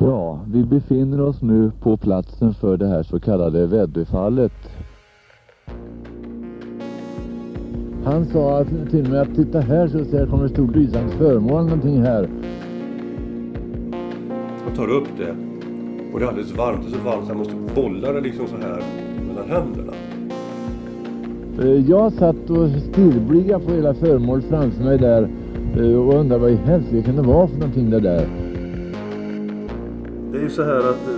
Ja, vi befinner oss nu på platsen för det här så kallade väddefallet. Han sa att, till med att titta här så ser jag kommer ett stort lysande föremål någonting här. Jag tar upp det och det är alldeles varmt, det är så varmt så jag måste bolla det liksom så här mellan händerna. Eh, Jag satt och stirrblickade på hela föremålet framför mig där eh, och undrade vad i helsike det vara för någonting det där? Det är ju så här att eh,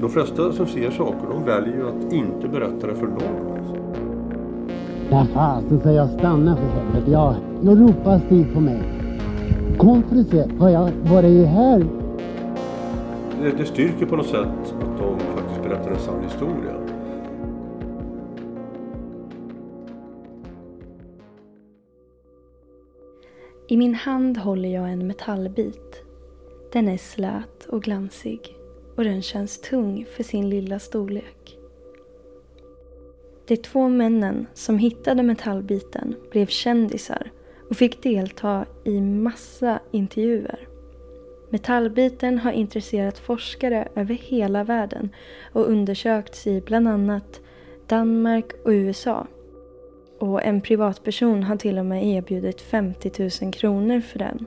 de flesta som ser saker de väljer ju att inte berätta det för någon. Alltså. Vad fasen, så jag stannar för helvete. Ja, då ropar Stig på mig. Kom för att se, var, jag, var det ju här? Det, det styrker på något sätt att de faktiskt berättar en sann historia. I min hand håller jag en metallbit. Den är slät och glansig och den känns tung för sin lilla storlek. De två männen som hittade metallbiten blev kändisar och fick delta i massa intervjuer. Metallbiten har intresserat forskare över hela världen och undersökts i bland annat Danmark och USA. Och en privatperson har till och med erbjudit 50 000 kronor för den.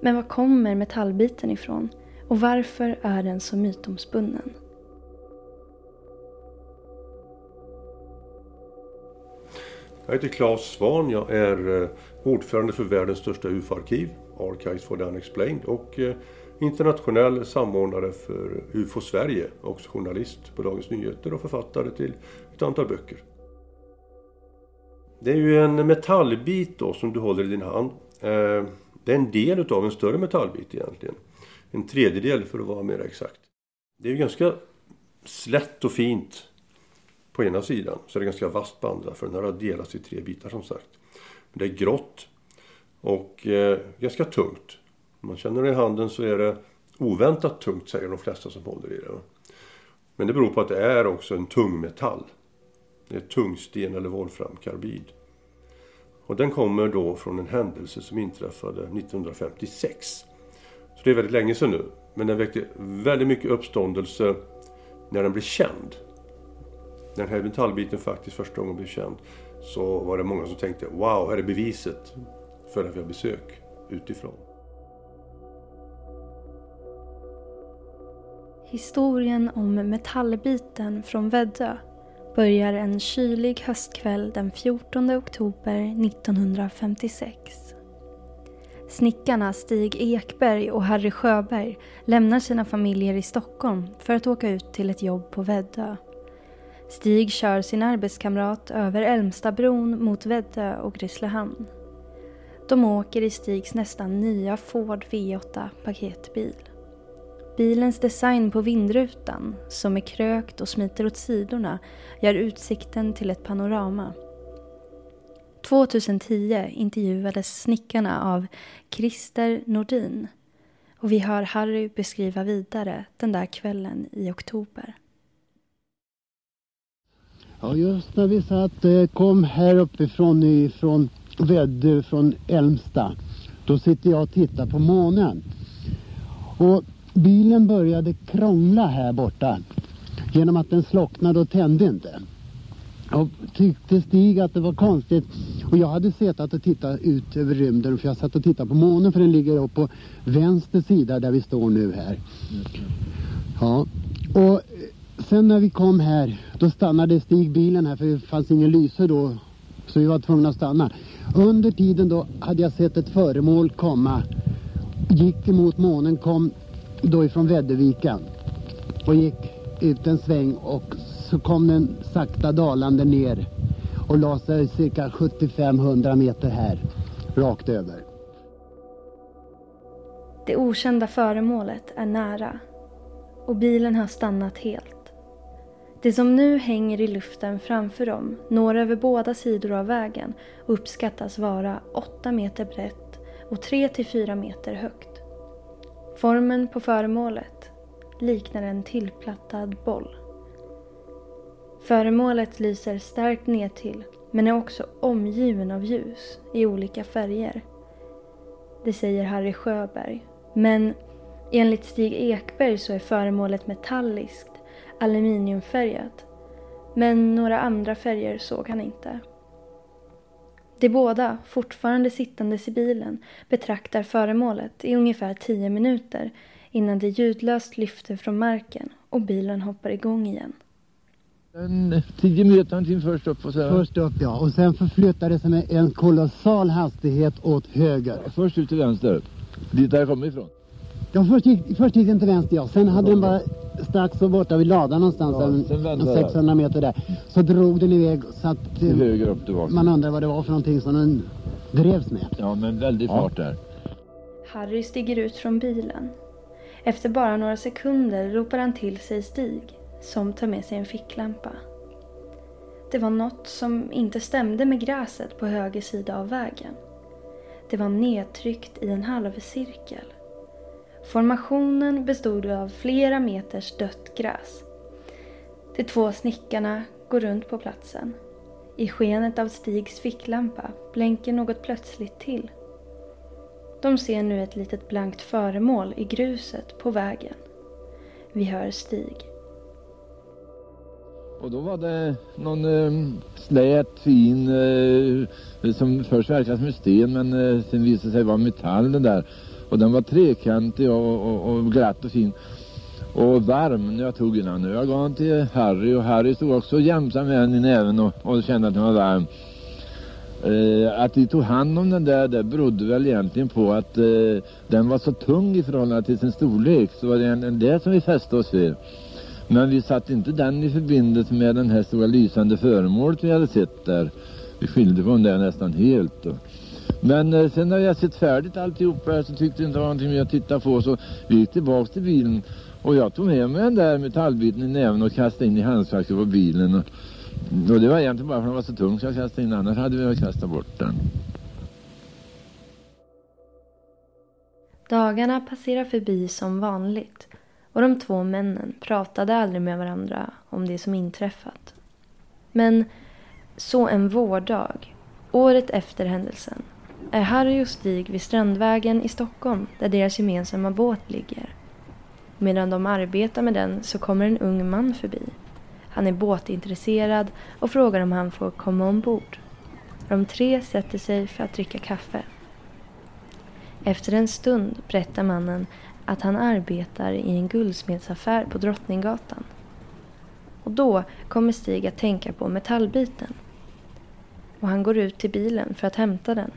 Men var kommer metallbiten ifrån? Och varför är den så mytomspunnen? Jag heter Claes Svahn. jag är eh, ordförande för världens största UFO-arkiv, Archives for the Unexplained, och eh, internationell samordnare för UFO Sverige, också journalist på Dagens Nyheter och författare till ett antal böcker. Det är ju en metallbit då som du håller i din hand. Eh, det är en del av en större metallbit egentligen. En tredjedel för att vara mer exakt. Det är ganska slätt och fint på ena sidan. Så är det ganska vasst på andra för den har delats i tre bitar som sagt. Det är grått och eh, ganska tungt. Om man känner det i handen så är det oväntat tungt säger de flesta som håller i det. Men det beror på att det är också en tungmetall. Det är tungsten eller volframkarbid. Och den kommer då från en händelse som inträffade 1956. Så det är väldigt länge sedan nu. Men den väckte väldigt mycket uppståndelse när den blev känd. När den här metallbiten faktiskt första gången blev känd så var det många som tänkte wow, här är beviset för att vi har besök utifrån. Historien om metallbiten från Väddö börjar en kylig höstkväll den 14 oktober 1956. Snickarna Stig Ekberg och Harry Sjöberg lämnar sina familjer i Stockholm för att åka ut till ett jobb på Väddö. Stig kör sin arbetskamrat över Älmstabron mot Väddö och Grisslehamn. De åker i Stigs nästan nya Ford V8 paketbil. Bilens design på vindrutan, som är krökt och smiter åt sidorna, gör utsikten till ett panorama. 2010 intervjuades snickarna av Christer Nordin och vi hör Harry beskriva vidare den där kvällen i oktober. Ja, just när vi satt, eh, kom här uppifrån ifrån Väddö, från Älmsta. Då sitter jag och tittar på månen. Och bilen började krångla här borta. Genom att den slocknade och tände inte. Och tyckte Stig att det var konstigt. Och jag hade suttit och tittat ut över rymden för jag satt och tittade på månen för den ligger upp på vänster sida där vi står nu här. Ja, och sen när vi kom här då stannade Stig bilen här för det fanns ingen lyse då så vi var tvungna att stanna. Under tiden då hade jag sett ett föremål komma. Gick emot månen, kom då ifrån Väddöviken och gick ut en sväng och så kom den sakta dalande ner och la sig cirka 75-100 meter här rakt över. Det okända föremålet är nära och bilen har stannat helt. Det som nu hänger i luften framför dem når över båda sidor av vägen och uppskattas vara 8 meter brett och 3-4 meter högt. Formen på föremålet liknar en tillplattad boll. Föremålet lyser starkt nedtill men är också omgiven av ljus i olika färger. Det säger Harry Sjöberg, Men enligt Stig Ekberg så är föremålet metalliskt, aluminiumfärgat. Men några andra färger såg han inte. De båda, fortfarande sittandes i bilen, betraktar föremålet i ungefär tio minuter innan det ljudlöst lyfter från marken och bilen hoppar igång igen. En tio meter till först upp och så. Först upp ja, och sen förflyttade sig med en kolossal hastighet åt höger. Först ut till vänster. Dit där jag kommer ifrån. Ja, först gick, först gick den till vänster ja, sen hade den bara strax så borta vid ladan någonstans, Ja, en, sen vände en jag. 600 meter där. Så drog den iväg så att eh, höger upp tillbaka. man undrar vad det var för någonting som den drevs med. Ja, men väldigt fart där. Harry stiger ut från bilen. Efter bara några sekunder ropar han till sig Stig, som tar med sig en ficklampa. Det var något som inte stämde med gräset på höger sida av vägen. Det var nedtryckt i en halvcirkel. Formationen bestod av flera meters dött gräs. De två snickarna går runt på platsen. I skenet av Stigs ficklampa blänker något plötsligt till. De ser nu ett litet blankt föremål i gruset på vägen. Vi hör Stig. Och då var det någon eh, slät, fin, eh, som först verkade som en sten men eh, sen visade sig vara metall den där. Och den var trekantig och, och, och glatt och fin. Och varm när jag tog i den. Jag gav den till Harry och Harry stod också och jämsade med den i näven och, och kände att den var varm. Eh, att vi tog hand om den där, det berodde väl egentligen på att eh, den var så tung i förhållande till sin storlek. Så var det en, en det som vi fäste oss vid. Men vi satte inte den i förbindelse med den här stora lysande föremålet vi hade sett där. Vi skilde på den där nästan helt. Då. Men eh, sen när jag sett färdigt alltihopa så tyckte jag inte det var någonting mer att titta på så vi gick tillbaks till bilen och jag tog med mig den där metallbiten i näven och kastade in i handskfacket på bilen. Och, och det var egentligen bara för att den var så tung så jag kastade in den, annars hade vi väl kastat bort den. Dagarna passerar förbi som vanligt och de två männen pratade aldrig med varandra om det som inträffat. Men så en vårdag, året efter händelsen, är Harry och Stig vid Strandvägen i Stockholm där deras gemensamma båt ligger. Medan de arbetar med den så kommer en ung man förbi. Han är båtintresserad och frågar om han får komma ombord. De tre sätter sig för att dricka kaffe. Efter en stund berättar mannen att han arbetar i en guldsmedsaffär på Drottninggatan. Och då kommer Stig att tänka på metallbiten. Och han går ut till bilen för att hämta den.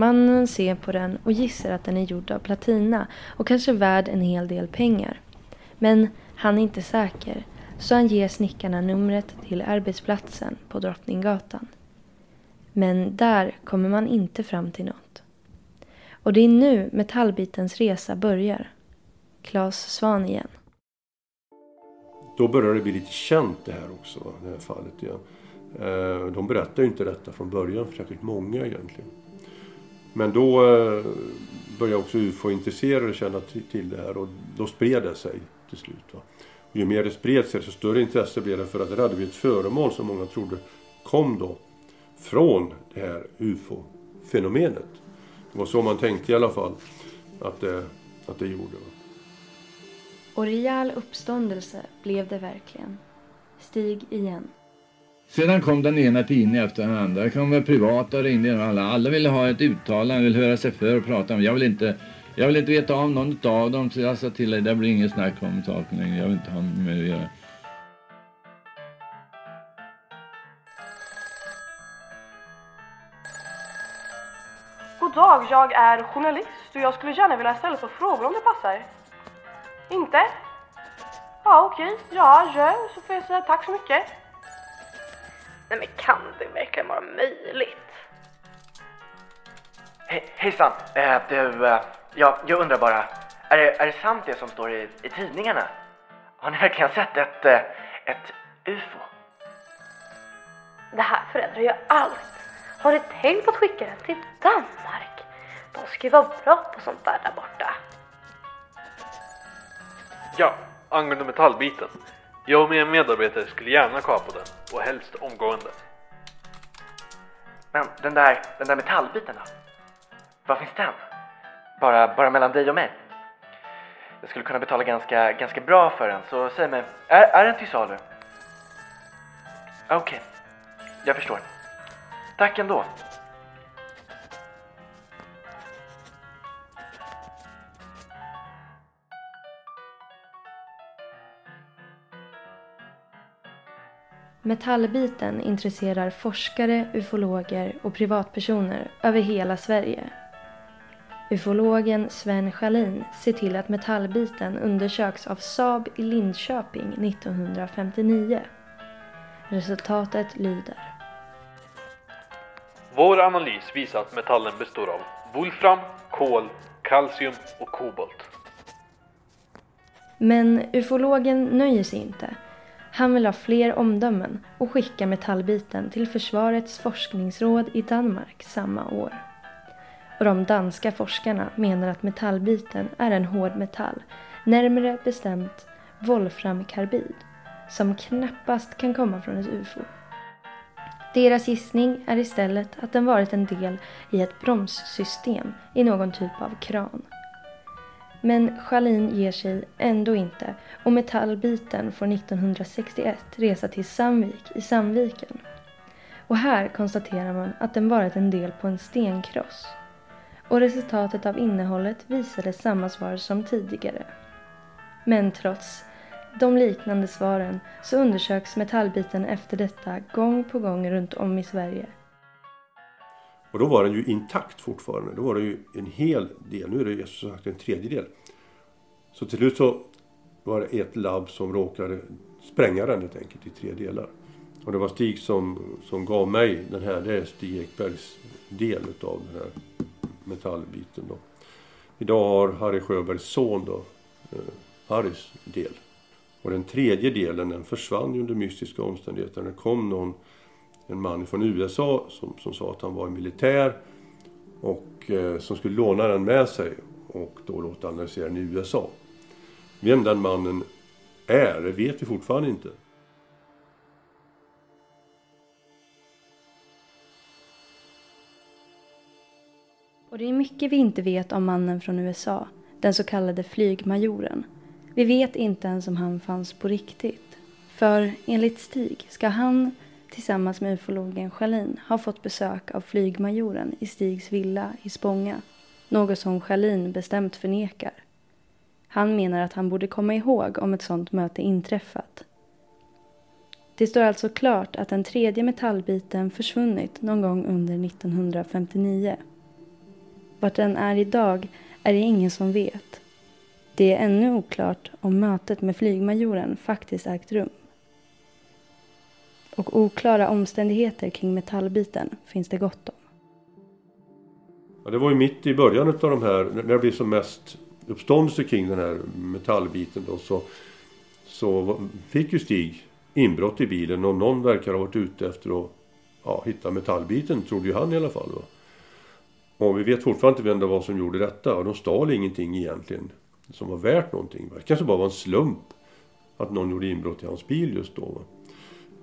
Mannen ser på den och gissar att den är gjord av platina och kanske värd en hel del pengar. Men han är inte säker så han ger snickarna numret till arbetsplatsen på Drottninggatan. Men där kommer man inte fram till något. Och det är nu metallbitens resa börjar. Claes Svan igen. Då börjar det bli lite känt det här också, det här fallet igen. Eh, de berättar ju inte detta från början för särskilt många egentligen. Men då eh, började också UFO-intresserade känna till- det här och då spred det sig till slut. Va? Ju mer det spred sig desto större intresse blev det för att det hade blivit ett föremål som många trodde kom då från det här UFO-fenomenet. Det var så man tänkte i alla fall att det, att det gjorde. Va? Och rejäl uppståndelse blev det verkligen. Stig igen. Sedan kom den ena tidningen efter den andra. Det kom väl privata och ringde alla. Alla ville ha ett uttalande, ville höra sig för och prata om. Jag vill inte, jag vill inte veta av någon av dem. Så jag sa till dig, det blir inget snack om saken längre. Jag vill inte ha med det att göra. God dag, jag är journalist och jag skulle gärna vilja ställa ett par frågor om det passar. Inte? Ja, okej. Ja, gör Så får jag säga tack så mycket. Nej men kan det verkligen vara möjligt? He hejsan! Eh, du, eh, ja, jag undrar bara, är det, är det sant det som står i, i tidningarna? Har ni verkligen sett ett, eh, ett UFO? Det här förändrar ju allt. Har du tänkt på att skicka den till Danmark? De ska ju vara bra på sånt där där borta. Ja, angående metallbiten. Jag och mina medarbetare skulle gärna kapa den och helst omgående. Men den där, den där metallbiten då? Var finns den? Bara, bara mellan dig och mig. Jag skulle kunna betala ganska, ganska bra för den, så säg mig, är, är den till salu? Okej, jag förstår. Tack ändå. Metallbiten intresserar forskare, ufologer och privatpersoner över hela Sverige. Ufologen Sven Schalin ser till att metallbiten undersöks av Saab i Linköping 1959. Resultatet lyder. Vår analys visar att metallen består av volfram, kol, kalcium och kobolt. Men ufologen nöjer sig inte. Han vill ha fler omdömen och skickar metallbiten till Försvarets forskningsråd i Danmark samma år. Och de danska forskarna menar att metallbiten är en hård metall, närmare bestämt volframkarbid, som knappast kan komma från ett UFO. Deras gissning är istället att den varit en del i ett bromssystem i någon typ av kran. Men Schalin ger sig ändå inte och metallbiten får 1961 resa till Sandvik i Sandviken. Och här konstaterar man att den varit en del på en stenkross. Och resultatet av innehållet visade samma svar som tidigare. Men trots de liknande svaren så undersöks metallbiten efter detta gång på gång runt om i Sverige. Och då var den ju intakt fortfarande. Då var det ju en hel del. Nu är det som sagt en tredjedel. Så till slut så var det ett labb som råkade spränga den helt enkelt i tre delar. Och det var Stig som, som gav mig den här. Det är Stig Ekbergs del av den här metallbiten då. Idag har Harry Sjöbergs son då, eh, Harrys del. Och den tredje delen den försvann under mystiska omständigheter. Det kom någon, en man från USA som, som sa att han var militär och eh, som skulle låna den med sig och då låta analysera den i USA. Vem den mannen är, det vet vi fortfarande inte. Och det är mycket vi inte vet om mannen från USA, den så kallade flygmajoren. Vi vet inte ens om han fanns på riktigt. För enligt Stig ska han tillsammans med ufologen Schalin har fått besök av flygmajoren i Stigs villa i Spånga. Något som Schalin bestämt förnekar. Han menar att han borde komma ihåg om ett sådant möte inträffat. Det står alltså klart att den tredje metallbiten försvunnit någon gång under 1959. Vart den är idag är det ingen som vet. Det är ännu oklart om mötet med flygmajoren faktiskt ägt rum. Och oklara omständigheter kring metallbiten finns det gott om. Ja, det var ju mitt i början av de här, när det blev som mest uppståndelse kring den här metallbiten då så, så fick ju Stig inbrott i bilen och någon verkar ha varit ute efter att ja, hitta metallbiten, trodde ju han i alla fall. Va? Och vi vet fortfarande inte vem det var som gjorde detta och de stal ingenting egentligen som var värt någonting. Det kanske bara var en slump att någon gjorde inbrott i hans bil just då. Va?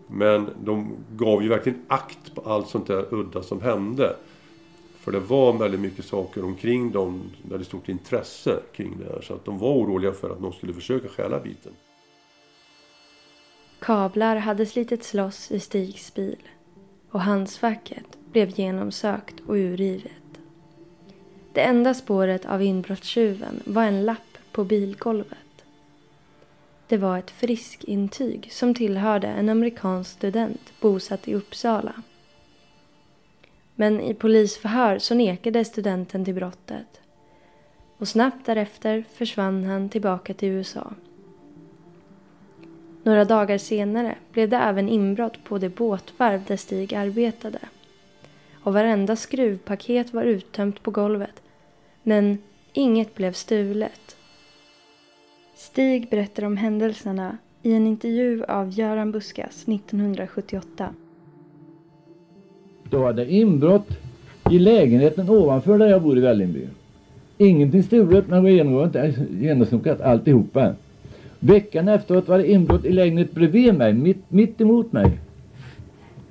Men de gav ju verkligen akt på allt sånt där udda som hände. För det var väldigt mycket saker omkring dem, väldigt stort intresse kring det här. Så att de var oroliga för att någon skulle försöka stjäla biten. Kablar hade slitits loss i Stigs bil och handskfacket blev genomsökt och urrivet. Det enda spåret av inbrottstjuven var en lapp på bilgolvet. Det var ett friskintyg som tillhörde en amerikansk student bosatt i Uppsala. Men i polisförhör så nekade studenten till brottet. Och snabbt därefter försvann han tillbaka till USA. Några dagar senare blev det även inbrott på det båtvarv där Stig arbetade. Och varenda skruvpaket var uttömt på golvet. Men inget blev stulet. Stig berättar om händelserna i en intervju av Göran Buskas 1978. Då var det inbrott i lägenheten ovanför där jag bor i Vällingby. Ingenting stulet men var genomsnokat alltihopa. Veckan efteråt var det inbrott i lägenheten bredvid mig, mitt, mitt emot mig.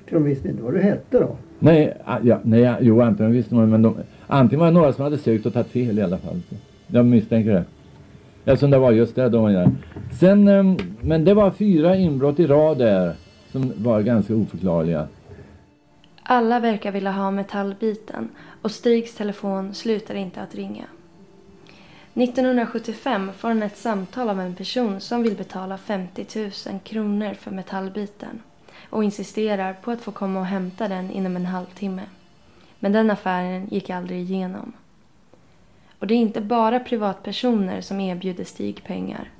De visste inte vad du hette då? Nej, ja, nej jo antagligen visste man men de, Antingen var det några som hade sökt och tagit fel i alla fall. Jag misstänker det. Eftersom det var just det då. Ja. Sen, ehm, men det var fyra inbrott i rad där som var ganska oförklarliga. Alla verkar vilja ha metallbiten och Stigs telefon slutar inte att ringa. 1975 får han ett samtal av en person som vill betala 50 000 kronor för metallbiten och insisterar på att få komma och hämta den inom en halvtimme. Men den affären gick aldrig igenom. Och det är inte bara privatpersoner som erbjuder Stig pengar.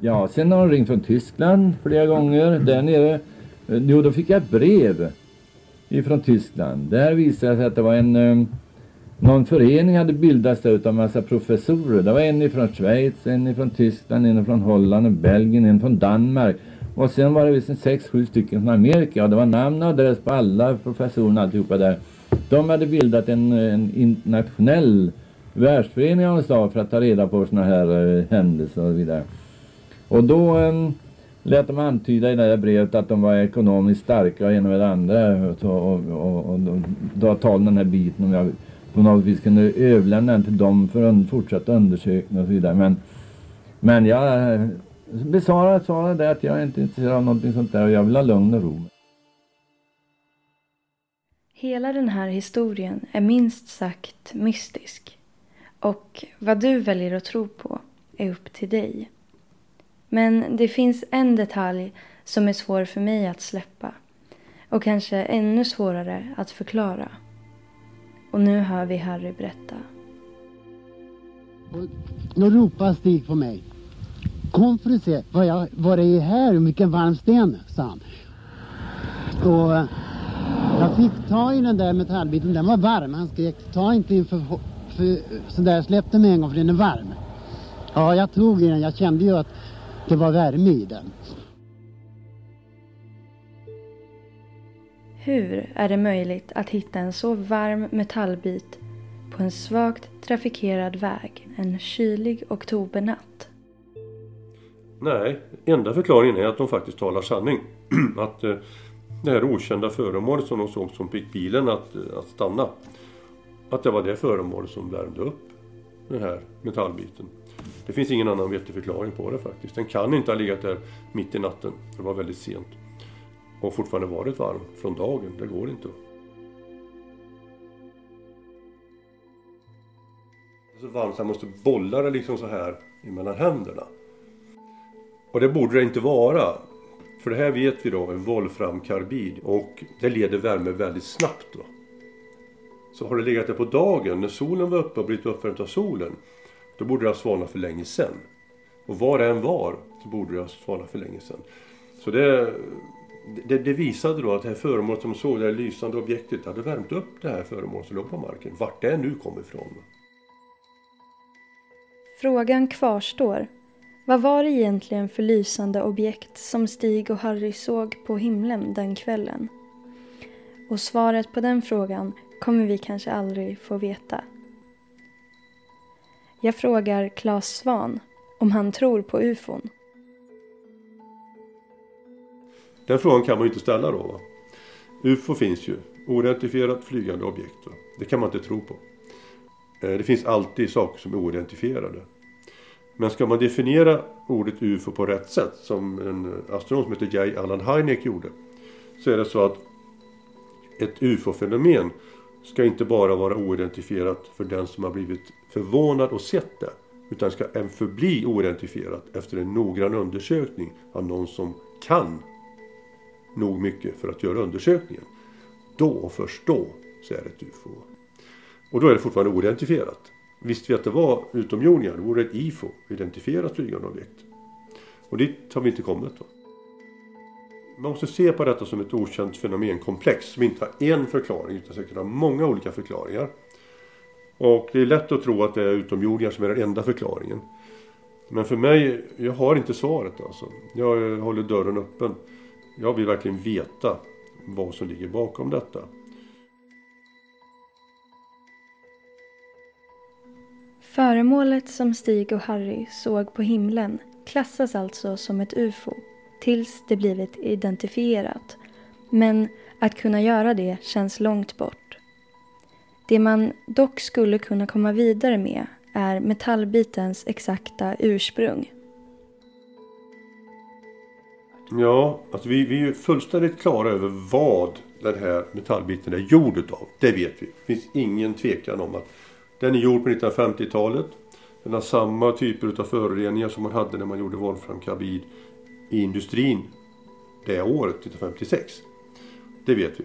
Ja, sen har de ringt från Tyskland flera gånger. Där nere, jo då fick jag ett brev ifrån Tyskland. Där visade det sig att det var en um, någon förening hade bildats där utav massa professorer. Det var en ifrån Schweiz, en ifrån Tyskland, en ifrån Holland och Belgien, en från Danmark. Och sen var det visst sex, sju stycken från Amerika och det var namn och adress på alla professorerna alltihopa där. De hade bildat en, en internationell världsförening av slag för att ta reda på sådana här eh, händelser och så vidare. Och då eh, lät de antyda i det där brevet att de var ekonomiskt starka och ena med det andra och, och, och, och, och då talade den här biten om jag på något vis kunde överlämna den till dem för en fortsatt undersökning och så vidare. Men, men jag eh, besvarade svarade det att jag är inte intresserad av någonting sånt där och jag vill ha lugn och ro. Hela den här historien är minst sagt mystisk. Och vad du väljer att tro på är upp till dig. Men det finns en detalj som är svår för mig att släppa. Och kanske ännu svårare att förklara. Och nu hör vi Harry berätta. Och då ropade Stig på mig. Kom för att se vad, jag, vad det är här och vilken varm sten, sa han. Och jag fick ta i den där metallbiten, den var varm. Han skrek, ta inte in för, för sådär, släpp den med en gång för den är varm. Ja, jag tog i den, jag kände ju att det var värme i den. Hur är det möjligt att hitta en så varm metallbit på en svagt trafikerad väg en kylig oktobernatt? Nej, enda förklaringen är att de faktiskt talar sanning. att eh, det här okända föremålet som de såg som fick bilen att, att stanna. Att det var det föremålet som värmde upp den här metallbiten. Det finns ingen annan vettig förklaring på det faktiskt. Den kan inte ha legat där mitt i natten. Det var väldigt sent och fortfarande varit varm från dagen. Det går inte. Det är så varmt så jag måste bolla det liksom så här mellan händerna. Och det borde det inte vara. För det här vet vi då är volframkarbid och det leder värme väldigt snabbt. Då. Så har det legat där på dagen när solen var uppe och blivit uppvärmt av solen då borde det ha svalnat för länge sedan. Och var det än var så borde det ha svalnat för länge sedan. Så det, det, det, visade då att det här föremålet som såg, det här lysande objektet, hade värmt upp det här föremålet som låg på marken. Vart det nu kom ifrån. Frågan kvarstår. Vad var det egentligen för lysande objekt som Stig och Harry såg på himlen den kvällen? Och svaret på den frågan kommer vi kanske aldrig få veta. Jag frågar Claes Svan om han tror på ufon. Den frågan kan man ju inte ställa då. Va? UFO finns ju, oidentifierat flygande objekt. Va? Det kan man inte tro på. Eh, det finns alltid saker som är oidentifierade. Men ska man definiera ordet UFO på rätt sätt, som en astronom som heter J. Allan Hynek gjorde, så är det så att ett UFO-fenomen ska inte bara vara oidentifierat för den som har blivit förvånad och sett det, utan ska även förbli oidentifierat efter en noggrann undersökning av någon som kan nog mycket för att göra undersökningen. Då och först då så är det ett UFO. Och då är det fortfarande oidentifierat. Visste vi att det var utomjordingar, då vore det ett IFO, identifierat flygande objekt. Och dit har vi inte kommit. Då. Man måste se på detta som ett okänt fenomenkomplex som inte har en förklaring utan säkert har många olika förklaringar. Och det är lätt att tro att det är utomjordingar som är den enda förklaringen. Men för mig, jag har inte svaret alltså. Jag håller dörren öppen. Jag vill verkligen veta vad som ligger bakom detta. Föremålet som Stig och Harry såg på himlen klassas alltså som ett UFO tills det blivit identifierat. Men att kunna göra det känns långt bort. Det man dock skulle kunna komma vidare med är metallbitens exakta ursprung. Ja, alltså vi, vi är fullständigt klara över vad den här metallbiten är gjord utav. Det vet vi. Det finns ingen tvekan om att den är gjord på 1950-talet. Den har samma typer av föroreningar som man hade när man gjorde volframkarbid i industrin det året, 1956. Det vet vi.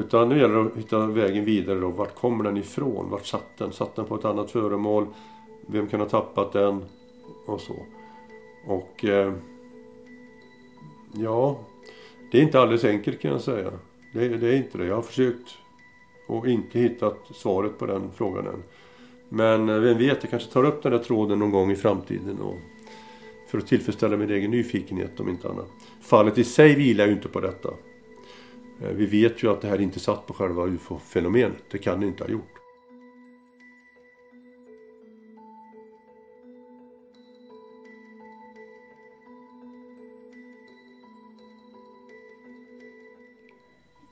Utan nu gäller det att hitta vägen vidare då. Vart kommer den ifrån? Vart satt den? Satt den på ett annat föremål? Vem kan ha tappat den? Och så. Och eh, ja, det är inte alldeles enkelt kan jag säga. Det, det, är inte det. Jag har försökt och inte hittat svaret på den frågan än. Men eh, vem vet, jag kanske tar upp den där tråden någon gång i framtiden. Och för att tillfredsställa min egen nyfikenhet om inte annat. Fallet i sig vilar ju inte på detta. Eh, vi vet ju att det här inte satt på själva ufo-fenomenet. Det kan det inte ha gjort.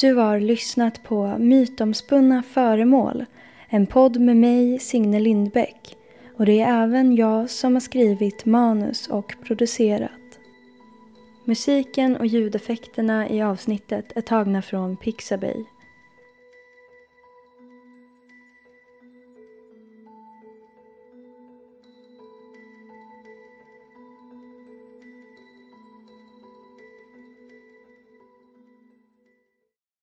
Du har lyssnat på Mytomspunna föremål, en podd med mig, Signe Lindbäck. Och det är även jag som har skrivit manus och producerat. Musiken och ljudeffekterna i avsnittet är tagna från Pixabay.